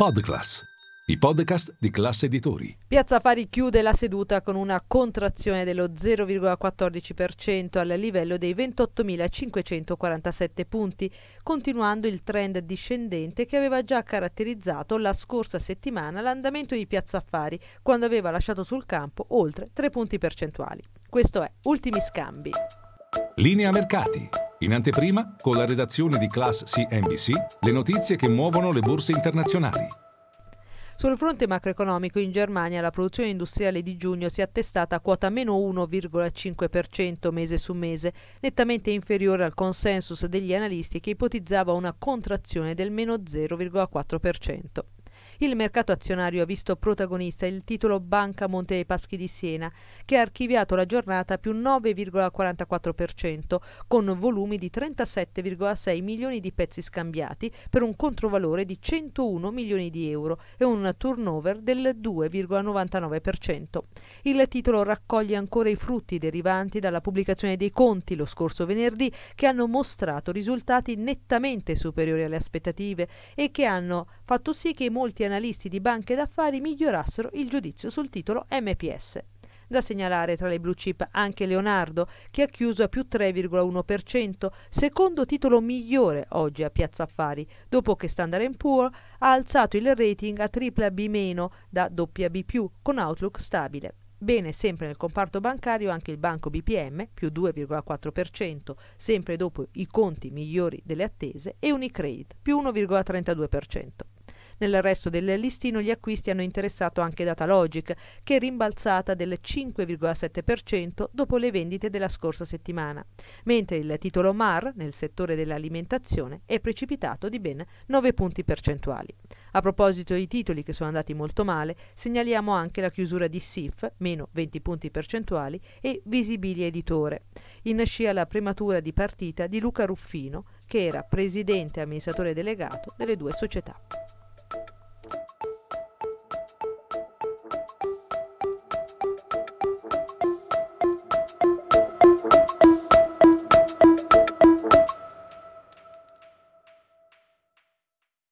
Podclass, i podcast di classe editori. Piazza Affari chiude la seduta con una contrazione dello 0,14% al livello dei 28.547 punti, continuando il trend discendente che aveva già caratterizzato la scorsa settimana l'andamento di Piazza Affari, quando aveva lasciato sul campo oltre 3 punti percentuali. Questo è Ultimi Scambi. Linea Mercati. In anteprima, con la redazione di Class CNBC, le notizie che muovono le borse internazionali. Sul fronte macroeconomico in Germania la produzione industriale di giugno si è attestata a quota meno 1,5% mese su mese, nettamente inferiore al consensus degli analisti che ipotizzava una contrazione del meno 0,4%. Il mercato azionario ha visto protagonista il titolo Banca Monte dei Paschi di Siena, che ha archiviato la giornata più 9,44%, con volumi di 37,6 milioni di pezzi scambiati per un controvalore di 101 milioni di euro e un turnover del 2,99%. Il titolo raccoglie ancora i frutti derivanti dalla pubblicazione dei conti lo scorso venerdì, che hanno mostrato risultati nettamente superiori alle aspettative e che hanno fatto sì che molti analisti di banche d'affari migliorassero il giudizio sul titolo MPS. Da segnalare tra le blue chip anche Leonardo, che ha chiuso a più 3,1%, secondo titolo migliore oggi a Piazza Affari, dopo che Standard Poor's ha alzato il rating a BBB- da WB+, con outlook stabile. Bene, sempre nel comparto bancario anche il banco BPM, più 2,4%, sempre dopo i conti migliori delle attese, e Unicredit, più 1,32%. Nel resto del listino gli acquisti hanno interessato anche Datalogic, che è rimbalzata del 5,7% dopo le vendite della scorsa settimana, mentre il titolo MAR, nel settore dell'alimentazione, è precipitato di ben 9 punti percentuali. A proposito di titoli che sono andati molto male, segnaliamo anche la chiusura di SIF, meno 20 punti percentuali, e Visibili Editore. In scia la prematura di partita di Luca Ruffino, che era presidente e amministratore delegato delle due società.